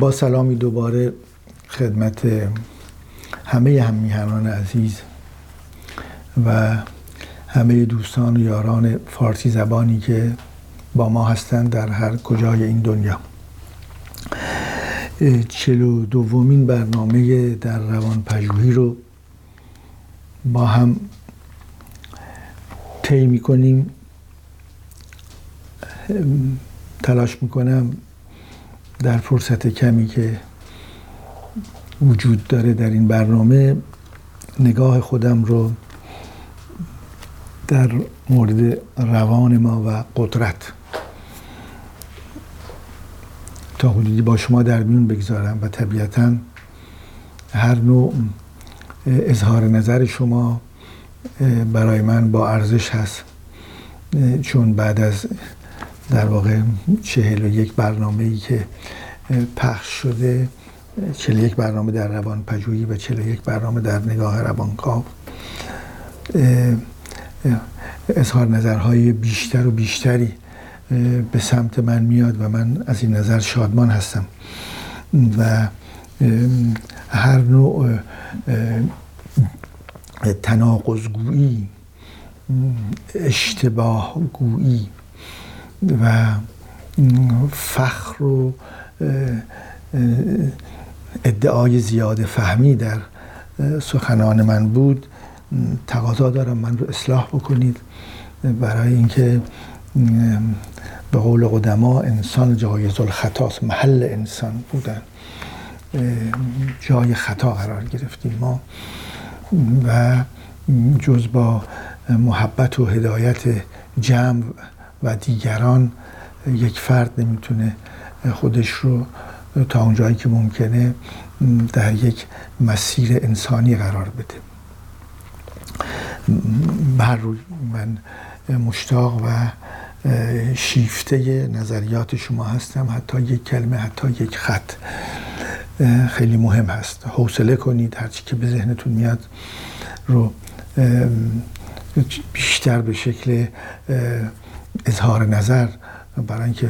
با سلامی دوباره خدمت همه هم میهنان عزیز و همه دوستان و یاران فارسی زبانی که با ما هستند در هر کجای این دنیا. چلو دومین برنامه در روان پژوهی رو با هم طی می‌کنیم. تلاش می‌کنم در فرصت کمی که وجود داره در این برنامه نگاه خودم رو در مورد روان ما و قدرت تا حدودی با شما در میون بگذارم و طبیعتا هر نوع اظهار نظر شما برای من با ارزش هست. چون بعد از در واقع چهل و یک برنامه ای که پخش شده چهل یک برنامه در روان پژوهی و چهل یک برنامه در نگاه روانکاو. اظهار نظرهای بیشتر و بیشتری به سمت من میاد و من از این نظر شادمان هستم. و هر نوع تناقضگویی اشتباه گویی و فخر و ادعای زیاده فهمی در سخنان من بود. تقاضا دارم من رو اصلاح بکنید. برای اینکه به قول قدما انسان جایز الخطاست محل انسان بودن. جای خطا قرار گرفتیم ما. و جز با محبت و هدایت جمع و دیگران یک فرد نمی‌تونه خودش رو تا اونجایی که ممکنه در یک مسیر انسانی قرار بده. بر روی من مشتاق و شیفته نظریات شما هستم. حتی یک کلمه حتی یک خط خیلی مهم هست. حوصله کنید هرچی که به ذهنتون میاد رو بیشتر به شکل اظهار نظر برای اینکه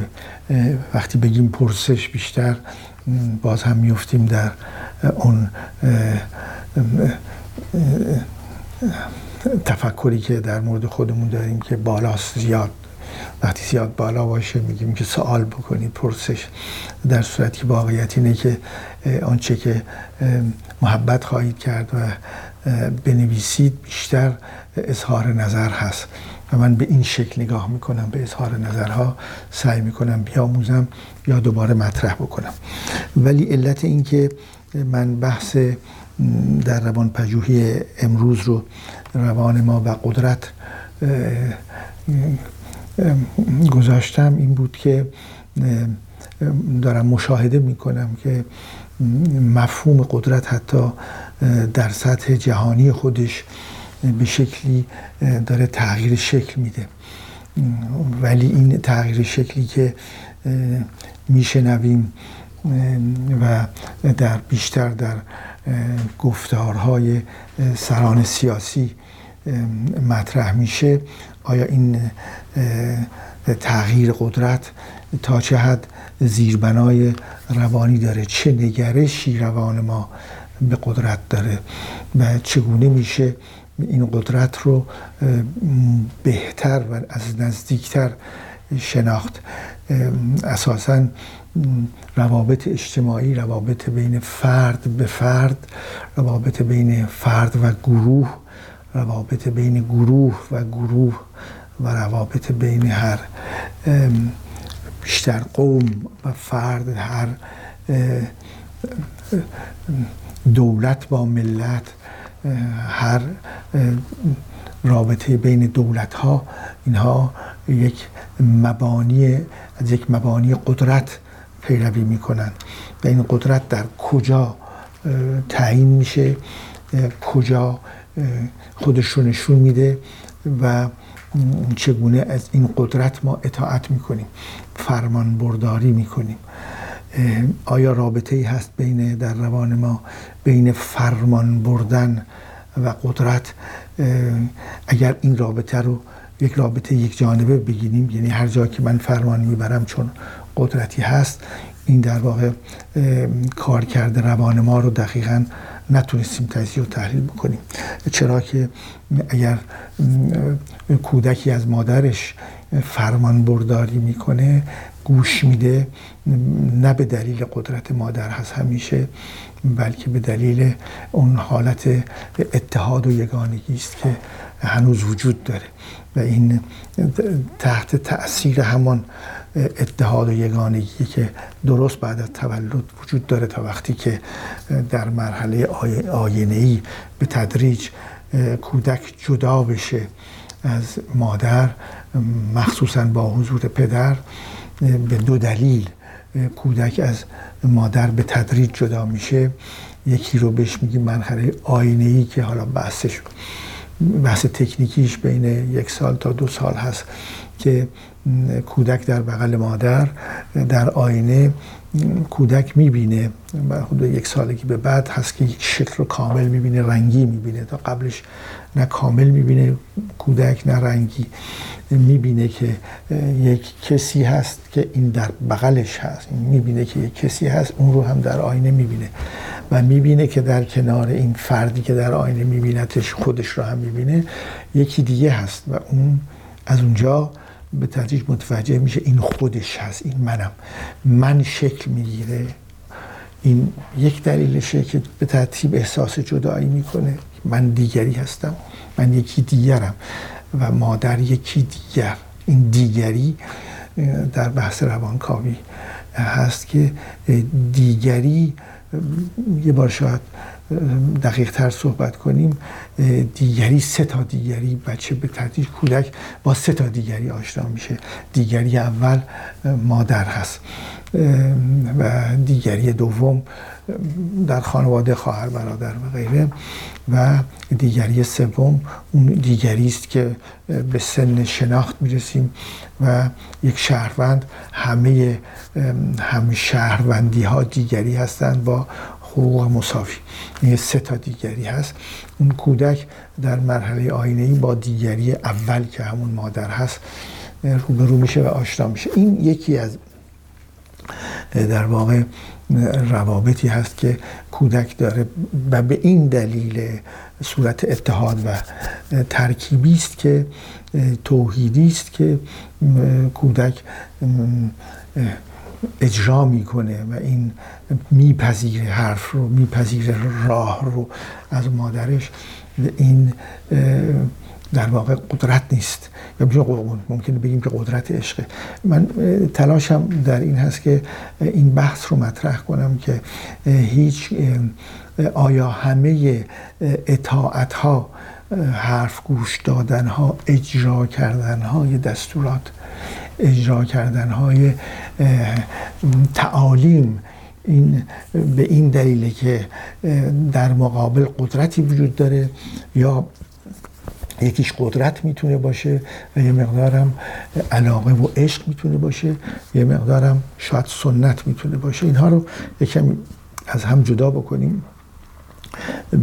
وقتی بگیم پرسش بیشتر باز هم میفتیم در اون تفکری که در مورد خودمون داریم که بالاست زیاد. وقتی زیاد بالا باشه میگیم که سوال بکنید پرسش. در صورتی که واقعیت اینه که آنچه که محبت خواهید کرد و بنویسید بیشتر اظهار نظر هست. و من به این شکل نگاه می‌کنم به اظهار نظرها سعی می‌کنم بیاموزم یا دوباره مطرح بکنم. ولی علت این که من بحث در روان پژوهی امروز رو روان ما و قدرت گذاشتم این بود که دارم مشاهده می‌کنم که مفهوم قدرت حتی در سطح جهانی خودش به شکلی داره تغییر شکل میده. ولی این تغییر شکلی که میشنویم و در بیشتر در گفتارهای سران سیاسی مطرح میشه آیا این تغییر قدرت تا چه حد زیربنای روانی داره؟ چه نگرشی روان ما به قدرت داره؟ و چگونه میشه این قدرت رو بهتر و از نزدیکتر شناخت. اساسا روابط اجتماعی روابط بین فرد به فرد روابط بین فرد و گروه روابط بین گروه و گروه و روابط بین هر بیشتر قوم و فرد هر دولت با ملت. هر رابطه بین دولت ها اینها یک مبانی از یک مبانی قدرت پیروی می‌کنن و این قدرت در کجا تعیین میشه؟ کجا خودش رو نشون میده؟ و چگونه از این قدرت ما اطاعت می‌کنیم؟ فرمان برداری می‌کنیم؟ آیا رابطه ای هست بین در روان ما بین فرمان بردن و قدرت؟ اگر این رابطه رو یک رابطه یک جانبه بگیریم یعنی هر جا که من فرمان می‌برم چون قدرتی هست این در واقع کار کرده روان ما رو دقیقا نتونستیم تجزیه و تحلیل بکنیم. چرا که اگر کودکی از مادرش فرمان برداری می‌کنه گوش میده نه به دلیل قدرت مادر هست همیشه بلکه به دلیل اون حالت اتحاد و یگانگی است که هنوز وجود داره. و این تحت تاثیر همان اتحاد و یگانگی که درست بعد از تولد وجود داره تا وقتی که در مرحله آینه ای به تدریج کودک جدا بشه از مادر مخصوصا با حضور پدر. به دو دلیل کودک از مادر به تدریج جدا میشه. یکی رو بهش میگیم مرحله آینه ای که حالا بحثش بحث تکنیکیش بین یک سال تا دو سال هست که کودک در بغل مادر در آینه کودک می‌بینه حدود یک سالگی به بعد هست که یک شکل رو کامل می‌بینه رنگی می‌بینه. تا قبلش نه کامل می‌بینه کودک نه رنگی. می‌بینه که یک کسی هست که این در بغلش هست. می‌بینه که یک کسی هست اون رو هم در آینه می‌بینه. و می‌بینه که در کنار این فردی که در آینه میبینتش خودش رو هم می‌بینه یکی دیگه هست و اون از اونجا به تدریج متوجه میشه این خودش هست این منم. من شکل می‌گیره. این یک دلیلشه که به ترتیب احساس جدایی می‌کنه. من دیگری هستم من یکی دیگرم و مادر یکی دیگر. این دیگری در بحث روانکاوی هست که دیگری یه بار شاید دقیق تر صحبت کنیم دیگری سه تا دیگری بچه به تدریج کودک با سه تا دیگری آشنا میشه. دیگری اول مادر هست و دیگری دوم در خانواده خواهر برادر و غیره و دیگری سوم اون دیگری است که به سن شناخت می‌رسیم و یک شهروند. همه هم شهروندی ها دیگری هستند با حقوق مساوی. این سه تا دیگری هست. اون کودک در مرحله آینه ای با دیگری اول که همون مادر هست روبرو میشه و آشنا میشه. این یکی از در واقع روابطی هست که کودک داره و به این دلیل صورت اتحاد و ترکیبی است که توحیدی است که کودک اجرا می‌کنه و این میپذیره حرف رو میپذیره راه رو از مادرش. این در واقع قدرت نیست. یا ممکنه بگیم که قدرت عشقه من تلاشم در این هست که این بحث رو مطرح کنم که هیچ آیا همه اطاعت ها حرف گوش دادن ها اجرا کردن های دستورات اجرا کردن های تعالیم. این به این دلیله که در مقابل قدرتی وجود داره یا یکیش قدرت می‌تونه باشه و یه مقدارم علاقه و عشق می‌تونه باشه یه مقدارم شاید سنت می‌تونه باشه. اینها رو یکم از هم جدا بکنیم.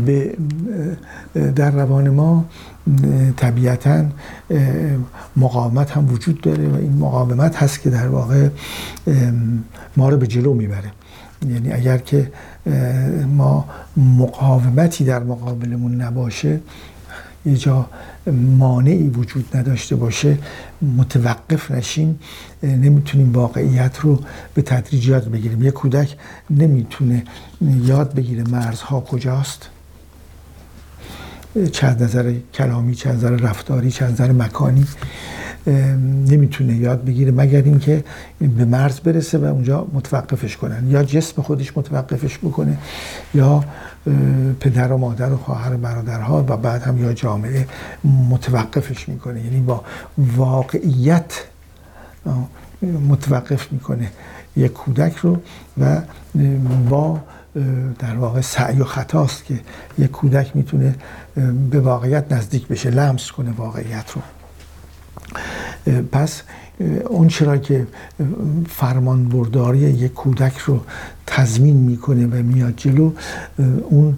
به در روان ما طبیعتا مقاومت هم وجود داره و این مقاومت هست که در واقع ما رو به جلو می‌بره. یعنی اگر که ما مقاومتی در مقابلمون نباشه یه جا مانعی وجود نداشته باشه متوقف نشیم نمی‌تونیم واقعیت رو به تدریج یاد بگیریم. یه کودک نمی‌تونه یاد بگیره مرزها کجاست. چند نظر کلامی چند نظر رفتاری چند نظر مکانی نمی‌تونه یاد بگیره مگر اینکه به مرز برسه و اونجا متوقفش کنن. یا جسم خودش متوقفش بکنه یا پدر و مادر و خواهر و برادرها و بعد هم یا جامعه متوقفش می‌کنه. یعنی با واقعیت متوقف می‌کنه یک کودک رو و با در واقع سعی و خطاست که یک کودک می‌تونه به واقعیت نزدیک بشه لمس کنه واقعیت رو. پس اون چرا که فرمان برداری یک کودک رو تضمین می‌کنه و میاد جلو اون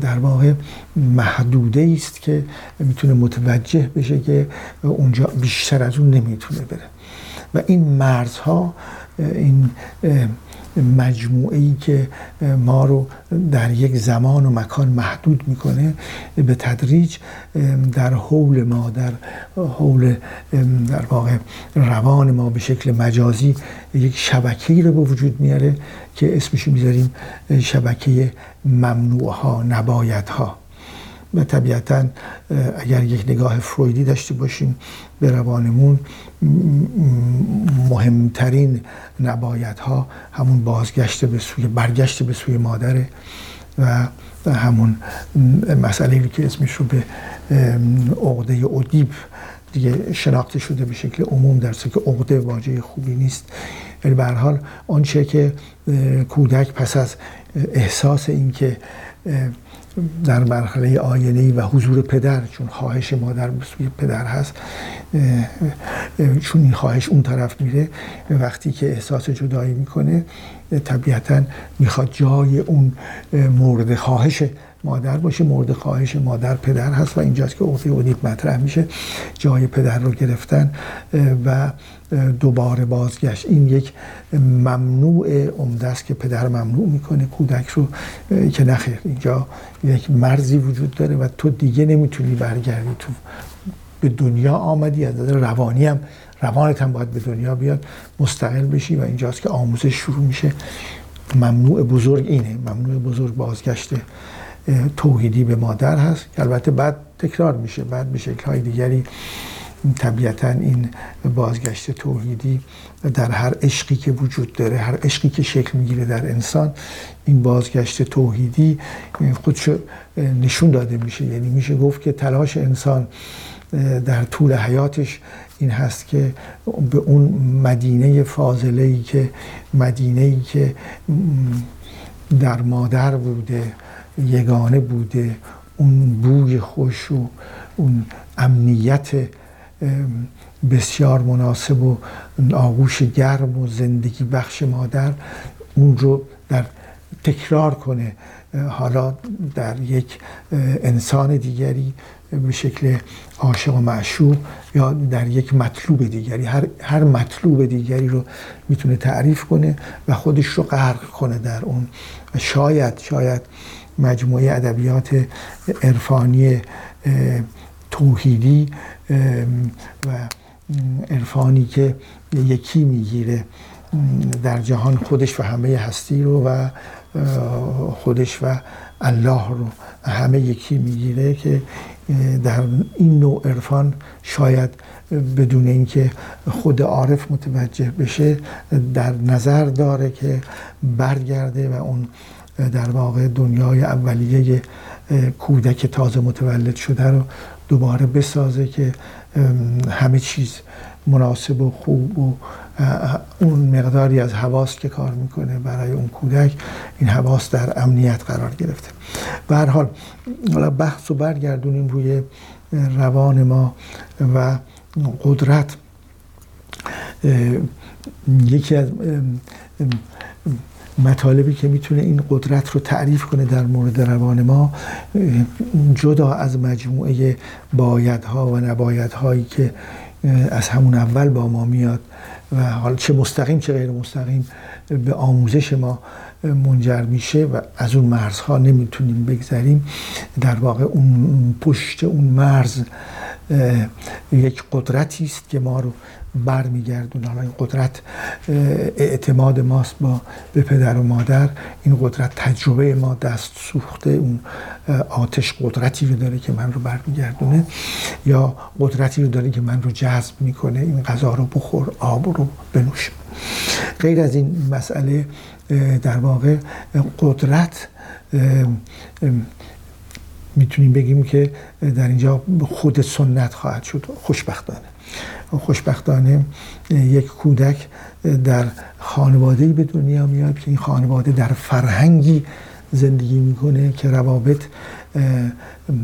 در واقع محدوده است که می‌تونه متوجه بشه که اونجا بیشتر از اون نمی‌تونه بره. و این مرزها این مجموعه که ما رو در یک زمان و مکان محدود می‌کنه به تدریج در حول ما در حول در واقع روان ما به شکل مجازی یک شبکه رو به وجود میاره که اسمش می‌ذاریم شبکه ممنوع ها نبایت ها و طبیعتا اگر یک نگاه فرویدی داشته باشیم به روانمون مهمترین نبایت ها همون بازگشت به سوی برگشت به سوی مادره و همون مسئله که اسمش رو به عقده ادیب دیگه شناخته شده به شکل عموم در که عقده واژه خوبی نیست. ولی به حال آنچه که کودک پس از احساس اینکه در مرحله آینه و حضور پدر چون خواهش مادر به سوی پدر هست چون این خواهش اون طرف میره وقتی که احساس جدایی می‌کنه طبیعتا می‌خواد جای اون مورد خواهش مادر باشه مورد خواهش مادر پدر هست و اینجاست که عقده اودیپ مطرح میشه. جای پدر رو گرفتن و دوباره بازگشت. این یک ممنوع عمده است که پدر ممنوع می‌کنه کودک رو که نخیر اینجا یک مرزی وجود داره و تو دیگه نمی‌تونی برگردی. تو به دنیا آمدی از نظر روانی هم روانت هم باید به دنیا بیاد مستقل بشی و اینجاست که آموزش شروع میشه. ممنوع بزرگ اینه ممنوع بزرگ بازگشته توحیدی به مادر هست که البته بعد تکرار میشه بعد به شکلهای دیگری طبیعتا این بازگشت توحیدی در هر عشقی که وجود داره هر عشقی که شکل می‌گیره در انسان این بازگشت توحیدی خودش نشون داده میشه. یعنی میشه گفت که تلاش انسان در طول حیاتش این هست که به اون مدینه فاضله ای که مدینه ای که در مادر بوده یگانه بوده اون بوی خوش و اون امنیت بسیار مناسب و آغوش گرم و زندگی بخش مادر اون رو در تکرار کنه. حالا در یک انسان دیگری به شکل عاشق و معشوق یا در یک مطلوب دیگری. هر, هر مطلوب دیگری رو می‌تونه تعریف کنه و خودش رو غرق کنه در اون. شاید شاید مجموعه ادبیات عرفانی توحیدی و عرفانی که یکی می‌گیره در جهان خودش و همه هستی رو و خودش و الله رو همه یکی می‌گیره که در این نوع عرفان شاید بدون اینکه خود عارف متوجه بشه در نظر داره که برگرده و اون در واقع دنیای اولیه کودک تازه متولد شده رو دوباره بسازه که همه چیز مناسب و خوب و اون مقداری از حواس که کار می‌کنه برای اون کودک این حواس در امنیت قرار گرفته. به هر حال حالا بحث و برگردونیم روی روان ما و قدرت. یکی از مطالبی که می‌تونه این قدرت رو تعریف کنه در مورد روان ما جدا از مجموعه بایدها و نبایدهایی که از همون اول با ما میاد و حالا چه مستقیم چه غیر مستقیم به آموزش ما منجر میشه و از اون مرزها نمی‌تونیم بگذریم. در واقع اون پشت اون مرز یک قدرتی است که ما رو برمیگردون. حالا این قدرت اعتماد ماست با به پدر و مادر. این قدرت تجربه ما دست سوخته. اون آتش قدرتی رو داره که من رو برمیگردونه. یا قدرتی رو داره که من رو جذب می‌کنه. این غذا رو بخور آب رو بنوش. غیر از این مسئله در واقع قدرت می‌تونیم بگیم که در اینجا خود سنت خواهد شد. خوشبختانه. خوشبختانه یک کودک در خانواده به دنیا میاد که این خانواده در فرهنگی زندگی می‌کنه که روابط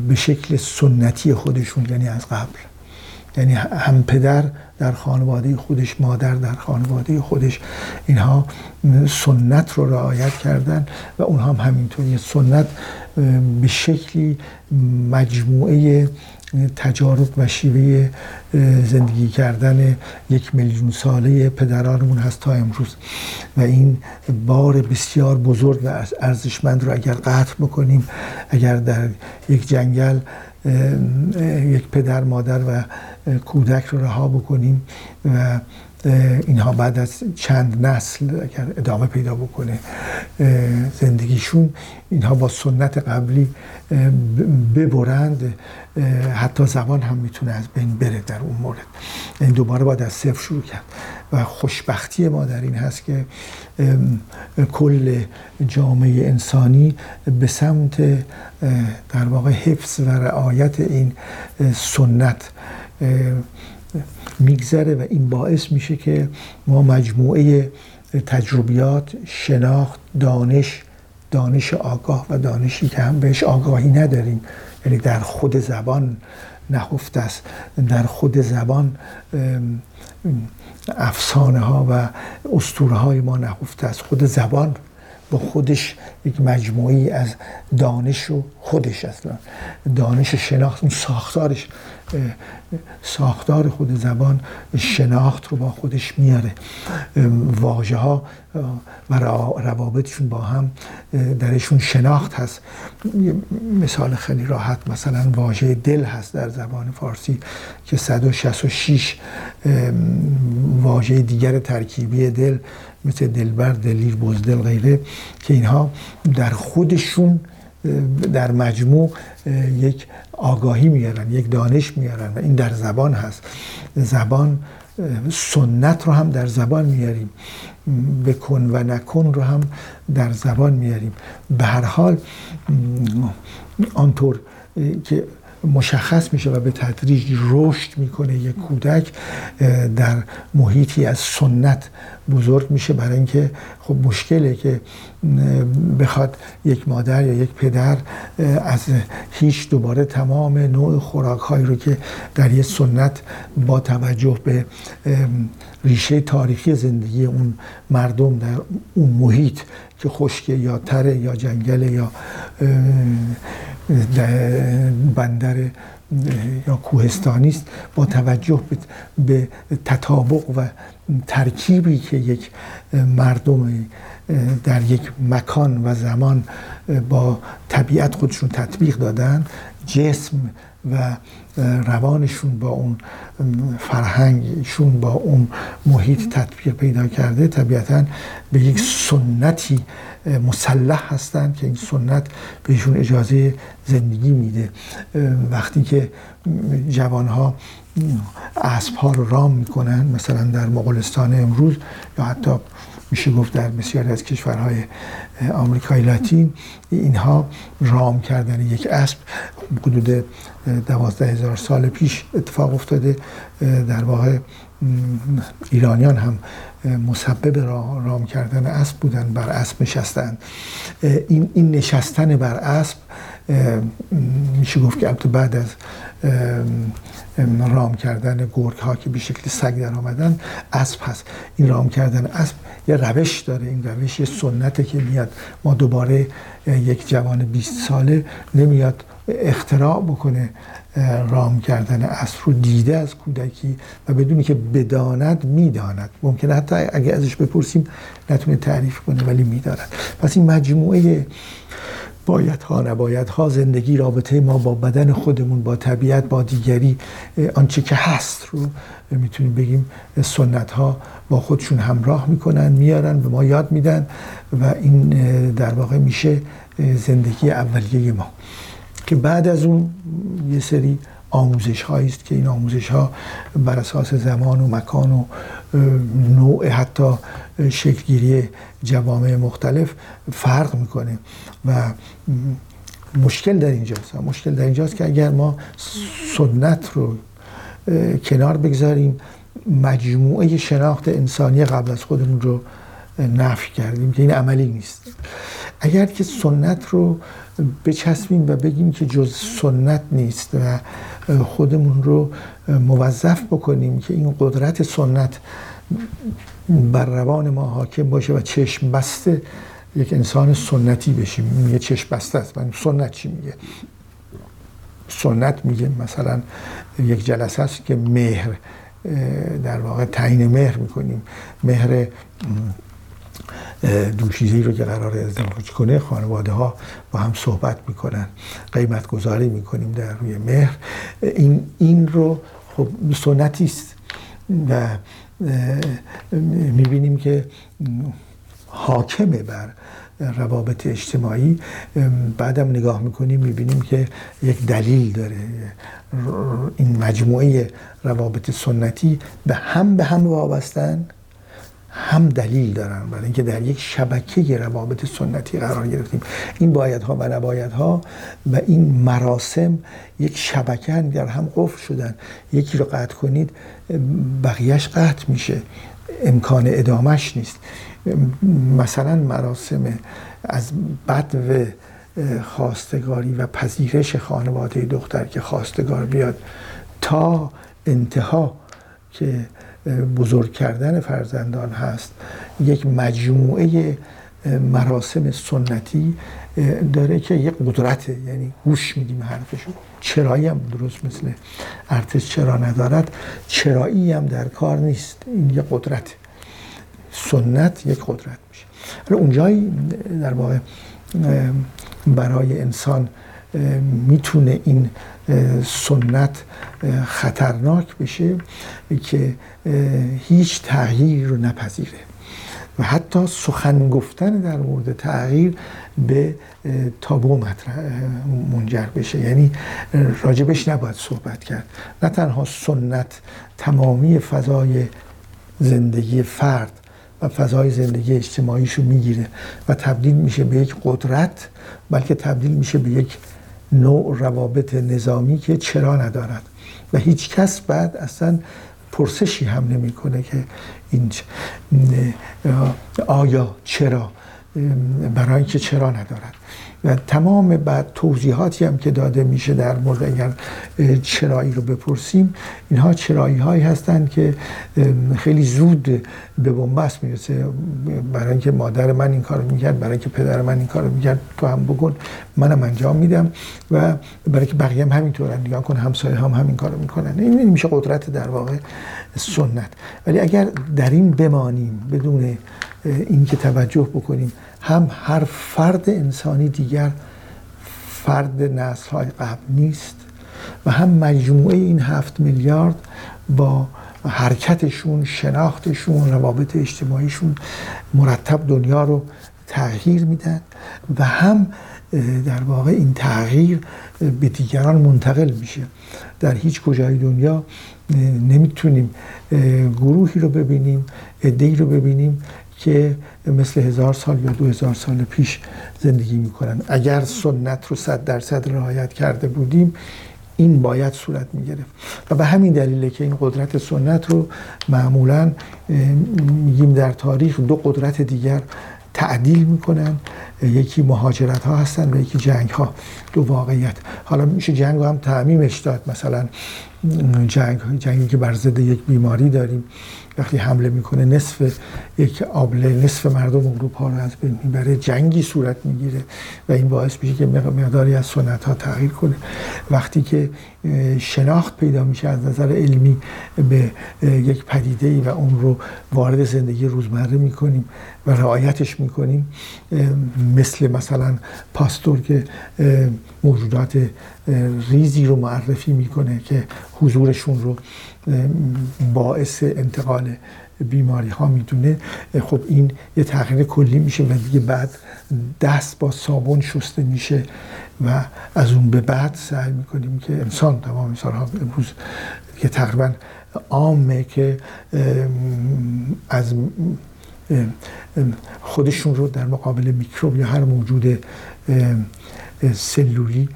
به شکل سنتی خودشون یعنی از قبل. یعنی هم پدر در خانواده خودش مادر در خانواده خودش. اینها سنت رو رعایت کردن و اونها هم همینطوری. سنت به شکلی مجموعه تجارب و شیوه زندگی کردن یک میلیون ساله پدرانمون هست تا امروز. و این بار بسیار بزرگ و ارزشمند رو اگر قطع بکنیم اگر در یک جنگل یک پدر مادر و کودک رو رها بکنیم و اینها بعد از چند نسل اگر ادامه پیدا بکنه زندگیشون اینها با سنت قبلی ببرند. حتی زبان هم می‌تونه از بین بره در اون مورد. این دوباره باید از صفر شروع کرد. و خوشبختی ما در این هست که کل جامعه انسانی به سمت در واقع حفظ و رعایت این سنت میگذره و این باعث میشه که ما مجموعه تجربیات شناخت دانش دانش آگاه و دانشی که هم بهش آگاهی نداریم یعنی در خود زبان نهفته است. در خود زبان افسانه ها و اسطوره های ما نهفته است. خود زبان با خودش یک مجموعی از دانش و خودش اصلا. دانش شناخت اون ساختارش ساختار خود زبان شناخت رو با خودش میاره. واژه ها و روابطشون با هم درشون شناخت هست. مثال خیلی راحت مثلا واژه دل هست در زبان فارسی که 166 واژه دیگر ترکیبی دل مثل دلبر دلیر بزدل غیره که اینها در خودشون در مجموع یک آگاهی میارن یک دانش میارن و این در زبان هست. زبان سنت رو هم در زبان میاریم. بکن و نکن رو هم در زبان میاریم. به هر حال آنطور که مشخص میشه و به تدریج رشد می‌کنه یک کودک در محیطی از سنت بزرگ میشه. برای اینکه خب مشکله که بخواد یک مادر یا یک پدر از هیچ دوباره تمام نوع خوراک هایی رو که در یه سنت با توجه به ریشه تاریخی زندگی اون مردم در اون محیط که خشکه یا تره یا جنگل یا بندر یا کوهستانی است با توجه به تطابق و ترکیبی که یک مردم در یک مکان و زمان با طبیعت خودشون تطبیق دادن جسم و روانشون با اون فرهنگشون با اون محیط تطبیق پیدا کرده طبیعتا به یک سنتی مسلح هستند که این سنت بهشون اجازه زندگی میده. وقتی که جوانها اسب ها رو رام می‌کنن مثلا در مغولستان امروز یا حتی میشه گفت در بسیاری از کشورهای آمریکای لاتین اینها رام کردن یک اسب. حدود دوازده هزار سال پیش اتفاق افتاده. در واقع ایرانیان هم مسبب رام کردن اسب بودن بر اسب نشستن. این, این نشستن بر اسب میشه گفت که بعد از رام کردن گرگ ها که به شکل سگ در آمدن اسب هست. این رام کردن اسب یه روش داره این روش یه سنته که میاد. ما دوباره یک جوان 20 ساله نمیاد اختراع بکنه رام کردن اسب رو دیده از کودکی و بدونی که بداند می‌داند. ممکنه حتی اگه ازش بپرسیم نتونه تعریف کنه ولی می‌داند. پس این مجموعه باید ها نباید ها زندگی رابطه ما با بدن خودمون با طبیعت با دیگری آنچه که هست رو می‌تونیم بگیم سنت ها با خودشون همراه می‌کنن میارن به ما یاد میدن و این در واقع میشه زندگی اولیه ما. که بعد از اون یه سری آموزش هایی است که این آموزش ها بر اساس زمان و مکان و نوع حتی شکلگیری جوامع مختلف فرق می‌کنه. و مشکل در اینجاست. مشکل در اینجاست که اگر ما سنت رو کنار بگذاریم مجموعه شناخت انسانی قبل از خودمون رو نفی کردیم که این عملی نیست. اگر که سنت رو بچسبیم و بگیم که جز سنت نیست و خودمون رو موظف بکنیم که این قدرت سنت بر روان ما حاکم باشه و چشم بسته یک انسان سنتی بشیم. یه چشم بسته است. من سنت چی میگه؟ سنت میگه مثلا یک جلسه است که مهر در واقع تعیین مهر می‌کنیم. مهر دوشیزه رو که قرار ازدواج کنه خانواده ها با هم صحبت می‌کنن قیمت گذاری می‌کنیم در روی مهر. این, این رو خب سنتی است. و می‌بینیم که حاکمه بر روابط اجتماعی. بعدم نگاه می‌کنیم می‌بینیم که یک دلیل داره. این مجموعه روابط سنتی به هم به هم وابستن. هم دلیل دارن برای اینکه در یک شبکه روابط سنتی قرار گرفتیم. این بایدها و نبایدها و این مراسم یک شبکه در هم قفل شدن. یکی رو قطع کنید بقیهش قطع میشه. امکان ادامش نیست. مثلا مراسم از بد و خواستگاری و پذیرش خانواده دختر که خواستگار بیاد تا انتها که بزرگ کردن فرزندان هست. یک مجموعه مراسم سنتی داره که یک قدرته یعنی گوش میدیم حرفشو. چرایی هم درست مثل ارتش چرا ندارد. چرایی هم در کار نیست. این یک قدرت. سنت یک قدرت میشه. اونجایی در واقع برای انسان می‌تونه این سنت خطرناک بشه که هیچ تغییری رو نپذیره. و حتی سخن گفتن در مورد تغییر به تابو منجر بشه. یعنی راجبش نباید صحبت کرد. نه تنها سنت تمامی فضای زندگی فرد و فضای زندگی اجتماعیشو می‌گیره و تبدیل میشه به یک قدرت بلکه تبدیل میشه به یک نوع روابط نظامی که چرا ندارد. و هیچ کس بعد اصلا پرسشی هم نمی‌کنه که این آیا چرا برای اینکه چرا ندارد. و تمام بعد توضیحاتی هم که داده میشه در مورد اگر چرایی رو بپرسیم اینها چرایی هایی هستند که خیلی زود به بنبست می‌رسه. برای اینکه مادر من این کارو می‌کرد برای اینکه پدر من این کارو می‌کرد تو هم بکن منم انجام میدم و برای اینکه بقیه هم همینطورن نگاه کن همسایه هم همین کارو می‌کنن. این میشه قدرت در واقع سنت. ولی اگر در این بمانیم بدون اینکه توجه بکنیم هم هر فرد انسانی دیگر فرد نسل های قبل نیست و هم مجموعه این هفت میلیارد با حرکتشون شناختشون روابط اجتماعیشون مرتب دنیا رو تغییر میدن و هم در واقع این تغییر به دیگران منتقل میشه. در هیچ کجای دنیا نمی‌تونیم گروهی رو ببینیم ادهی رو ببینیم که مثل هزار سال یا دو هزار سال پیش زندگی می‌کنن. اگر سنت رو صد درصد رعایت کرده بودیم این باید صورت می‌گرفت. و به همین دلیله که این قدرت سنت رو معمولا میگیم در تاریخ دو قدرت دیگر تعدیل می‌کنن. یکی مهاجرت ها هستن و یکی جنگ ها دو واقعیت. حالا میشه جنگ هم تعمیمش داد. مثلا جنگ جنگی که بر ضد یک بیماری داریم. وقتی حمله می‌کنه نصف یک آبله نصف مردم اروپا رو از بین می‌بره جنگی صورت می‌گیره و این باعث میشه که مقداری از سنت ها تغییر کنه. وقتی که شناخت پیدا میشه از نظر علمی به یک پدیده ای و اون رو وارد زندگی روزمره می‌کنیم و رعایتش می‌کنیم مثل مثلا پاستور که موجودات ریزی رو معرفی می‌کنه که حضورشون رو باعث انتقال بیماری ها می‌دونه خب این یه تغییر کلی میشه و دیگه بعد دست با صابون شسته میشه و از اون به بعد سعی می‌کنیم که انسان تمام انسان ها امروز که تقریبا عامه که از خودشون رو در مقابل میکروب یا هر موجود سلولی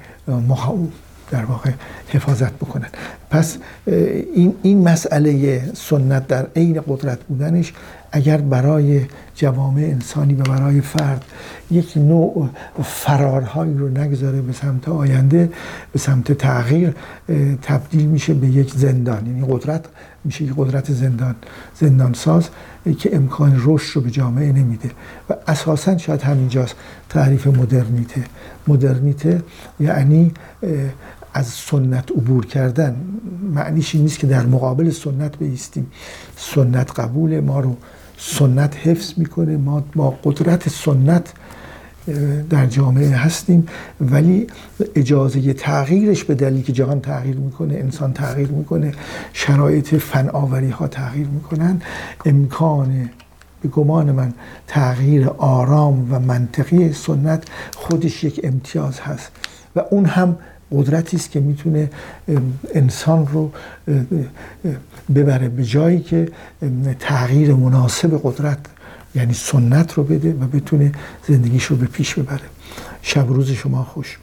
در واقع حفاظت بکنن. پس این, این مسئله سنت در عین قدرت بودنش اگر برای جوامع انسانی و برای فرد یک نوع فرارهایی رو نگذاره به سمت آینده به سمت تغییر تبدیل میشه به یک زندان. یعنی قدرت میشه یک قدرت زندان زندان ساز که امکان رشد رو به جامعه نمیده. و اساسا شاید همینجاست تعریف مدرنیته. مدرنیته یعنی از سنت عبور کردن معنیش این نیست که در مقابل سنت بیستیم. سنت قبول ما رو سنت حفظ می‌کنه. ما با قدرت سنت در جامعه هستیم. ولی اجازه تغییرش به دلیل که جهان تغییر می‌کنه انسان تغییر می‌کنه شرایط فن آوری ها تغییر می‌کنن. امکان به گمان من تغییر آرام و منطقی سنت خودش یک امتیاز هست. و اون هم قدرتی است که می‌تونه انسان رو ببره به جایی که تغییر مناسب قدرت یعنی سنت رو بده و بتونه زندگیش رو به پیش ببره. شب روز شما خوش.